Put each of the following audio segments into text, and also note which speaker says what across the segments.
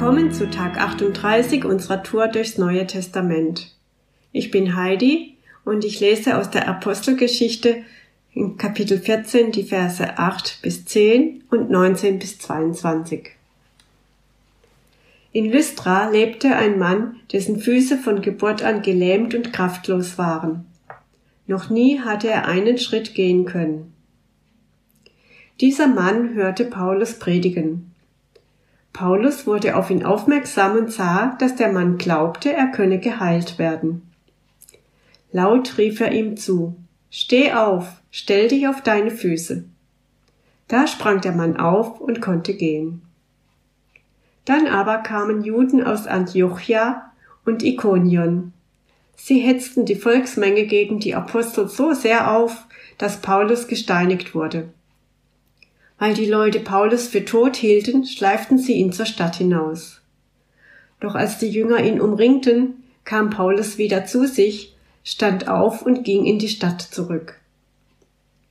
Speaker 1: Willkommen zu Tag 38 unserer Tour durchs Neue Testament. Ich bin Heidi und ich lese aus der Apostelgeschichte in Kapitel 14 die Verse 8 bis 10 und 19 bis 22. In Lystra lebte ein Mann, dessen Füße von Geburt an gelähmt und kraftlos waren. Noch nie hatte er einen Schritt gehen können. Dieser Mann hörte Paulus predigen. Paulus wurde auf ihn aufmerksam und sah, dass der Mann glaubte, er könne geheilt werden. Laut rief er ihm zu, Steh auf, stell dich auf deine Füße. Da sprang der Mann auf und konnte gehen. Dann aber kamen Juden aus Antiochia und Ikonion. Sie hetzten die Volksmenge gegen die Apostel so sehr auf, dass Paulus gesteinigt wurde. Weil die Leute Paulus für tot hielten, schleiften sie ihn zur Stadt hinaus. Doch als die Jünger ihn umringten, kam Paulus wieder zu sich, stand auf und ging in die Stadt zurück.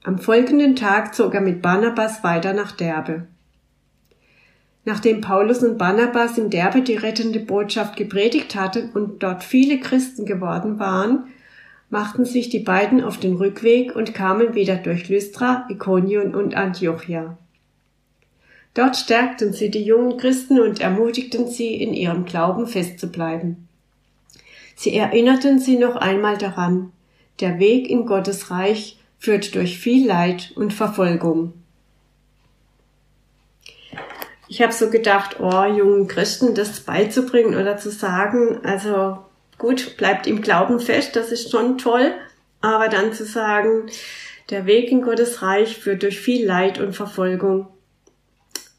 Speaker 1: Am folgenden Tag zog er mit Barnabas weiter nach Derbe. Nachdem Paulus und Barnabas in Derbe die rettende Botschaft gepredigt hatten und dort viele Christen geworden waren, machten sich die beiden auf den Rückweg und kamen wieder durch Lystra, Ikonion und Antiochia. Dort stärkten sie die jungen Christen und ermutigten sie, in ihrem Glauben festzubleiben. Sie erinnerten sie noch einmal daran, der Weg in Gottes Reich führt durch viel Leid und Verfolgung. Ich habe so gedacht, oh, jungen Christen das beizubringen oder zu sagen, also Gut, bleibt im Glauben fest, das ist schon toll, aber dann zu sagen, der Weg in Gottes Reich führt durch viel Leid und Verfolgung,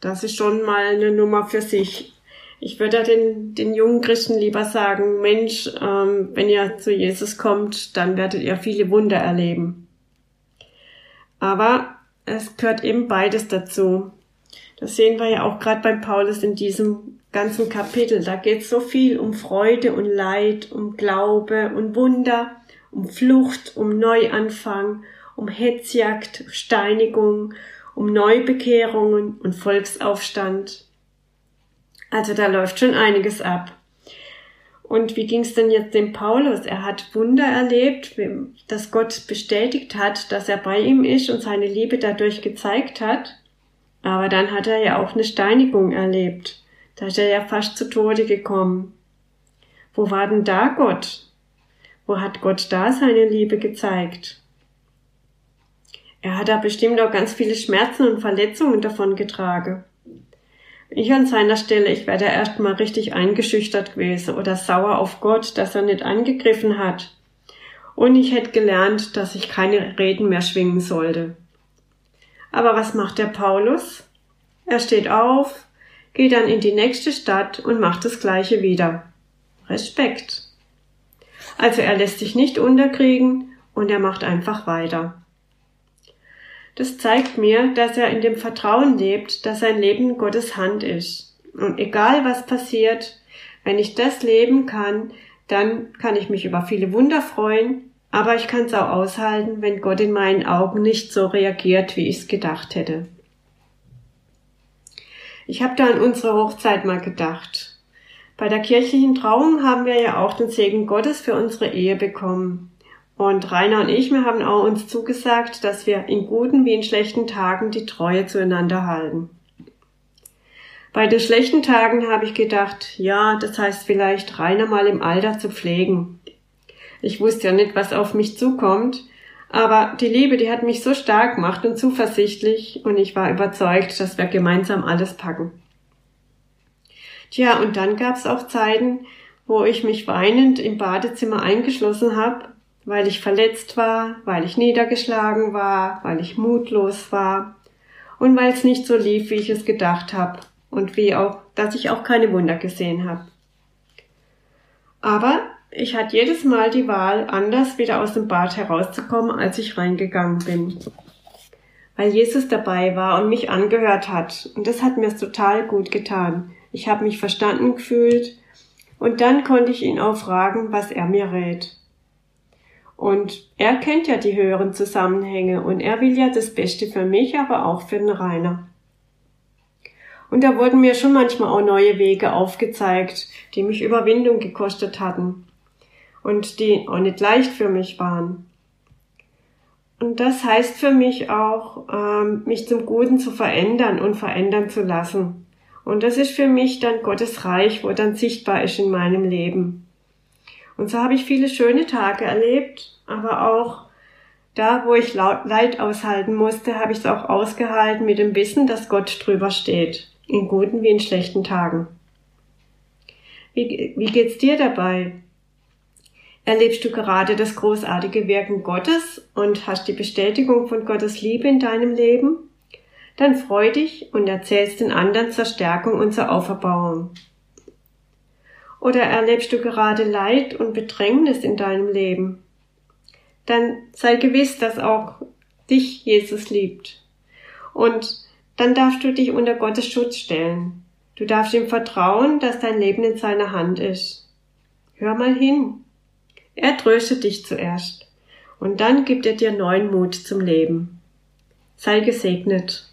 Speaker 1: das ist schon mal eine Nummer für sich. Ich würde den, den jungen Christen lieber sagen, Mensch, ähm, wenn ihr zu Jesus kommt, dann werdet ihr viele Wunder erleben. Aber es gehört eben beides dazu. Das sehen wir ja auch gerade beim Paulus in diesem ganzen Kapitel. Da geht so viel um Freude und Leid, um Glaube und Wunder, um Flucht, um Neuanfang, um Hetzjagd, Steinigung, um Neubekehrungen und Volksaufstand. Also da läuft schon einiges ab. Und wie ging es denn jetzt dem Paulus? Er hat Wunder erlebt, dass Gott bestätigt hat, dass er bei ihm ist und seine Liebe dadurch gezeigt hat. Aber dann hat er ja auch eine Steinigung erlebt. Da ist er ja fast zu Tode gekommen. Wo war denn da Gott? Wo hat Gott da seine Liebe gezeigt? Er hat da bestimmt auch ganz viele Schmerzen und Verletzungen davon getragen. Ich an seiner Stelle, ich wäre da erstmal richtig eingeschüchtert gewesen oder sauer auf Gott, dass er nicht angegriffen hat. Und ich hätte gelernt, dass ich keine Reden mehr schwingen sollte. Aber was macht der Paulus? Er steht auf, geht dann in die nächste Stadt und macht das gleiche wieder. Respekt. Also er lässt sich nicht unterkriegen und er macht einfach weiter. Das zeigt mir, dass er in dem Vertrauen lebt, dass sein Leben Gottes Hand ist. Und egal was passiert, wenn ich das leben kann, dann kann ich mich über viele Wunder freuen, aber ich kann es auch aushalten, wenn Gott in meinen Augen nicht so reagiert, wie ich es gedacht hätte. Ich habe da an unsere Hochzeit mal gedacht. Bei der kirchlichen Trauung haben wir ja auch den Segen Gottes für unsere Ehe bekommen. Und Rainer und ich, wir haben auch uns zugesagt, dass wir in guten wie in schlechten Tagen die Treue zueinander halten. Bei den schlechten Tagen habe ich gedacht, ja, das heißt vielleicht Rainer mal im Alter zu pflegen. Ich wusste ja nicht, was auf mich zukommt, aber die Liebe, die hat mich so stark gemacht und zuversichtlich und ich war überzeugt, dass wir gemeinsam alles packen. Tja, und dann gab's auch Zeiten, wo ich mich weinend im Badezimmer eingeschlossen habe, weil ich verletzt war, weil ich niedergeschlagen war, weil ich mutlos war und weil es nicht so lief, wie ich es gedacht habe und wie auch, dass ich auch keine Wunder gesehen habe. Aber ich hatte jedes Mal die Wahl, anders wieder aus dem Bad herauszukommen, als ich reingegangen bin. Weil Jesus dabei war und mich angehört hat. Und das hat mir total gut getan. Ich habe mich verstanden gefühlt und dann konnte ich ihn auch fragen, was er mir rät. Und er kennt ja die höheren Zusammenhänge und er will ja das Beste für mich, aber auch für den Rainer. Und da wurden mir schon manchmal auch neue Wege aufgezeigt, die mich Überwindung gekostet hatten und die auch nicht leicht für mich waren. Und das heißt für mich auch, ähm, mich zum Guten zu verändern und verändern zu lassen. Und das ist für mich dann Gottes Reich, wo dann sichtbar ist in meinem Leben. Und so habe ich viele schöne Tage erlebt, aber auch da, wo ich Leid aushalten musste, habe ich es auch ausgehalten mit dem Wissen, dass Gott drüber steht, in guten wie in schlechten Tagen. Wie, wie geht's dir dabei? Erlebst du gerade das großartige Wirken Gottes und hast die Bestätigung von Gottes Liebe in deinem Leben? Dann freu dich und erzählst den anderen zur Stärkung und zur Auferbauung. Oder erlebst du gerade Leid und Bedrängnis in deinem Leben? Dann sei gewiss, dass auch dich Jesus liebt. Und dann darfst du dich unter Gottes Schutz stellen. Du darfst ihm vertrauen, dass dein Leben in seiner Hand ist. Hör mal hin. Er tröstet dich zuerst und dann gibt er dir neuen Mut zum Leben. Sei gesegnet.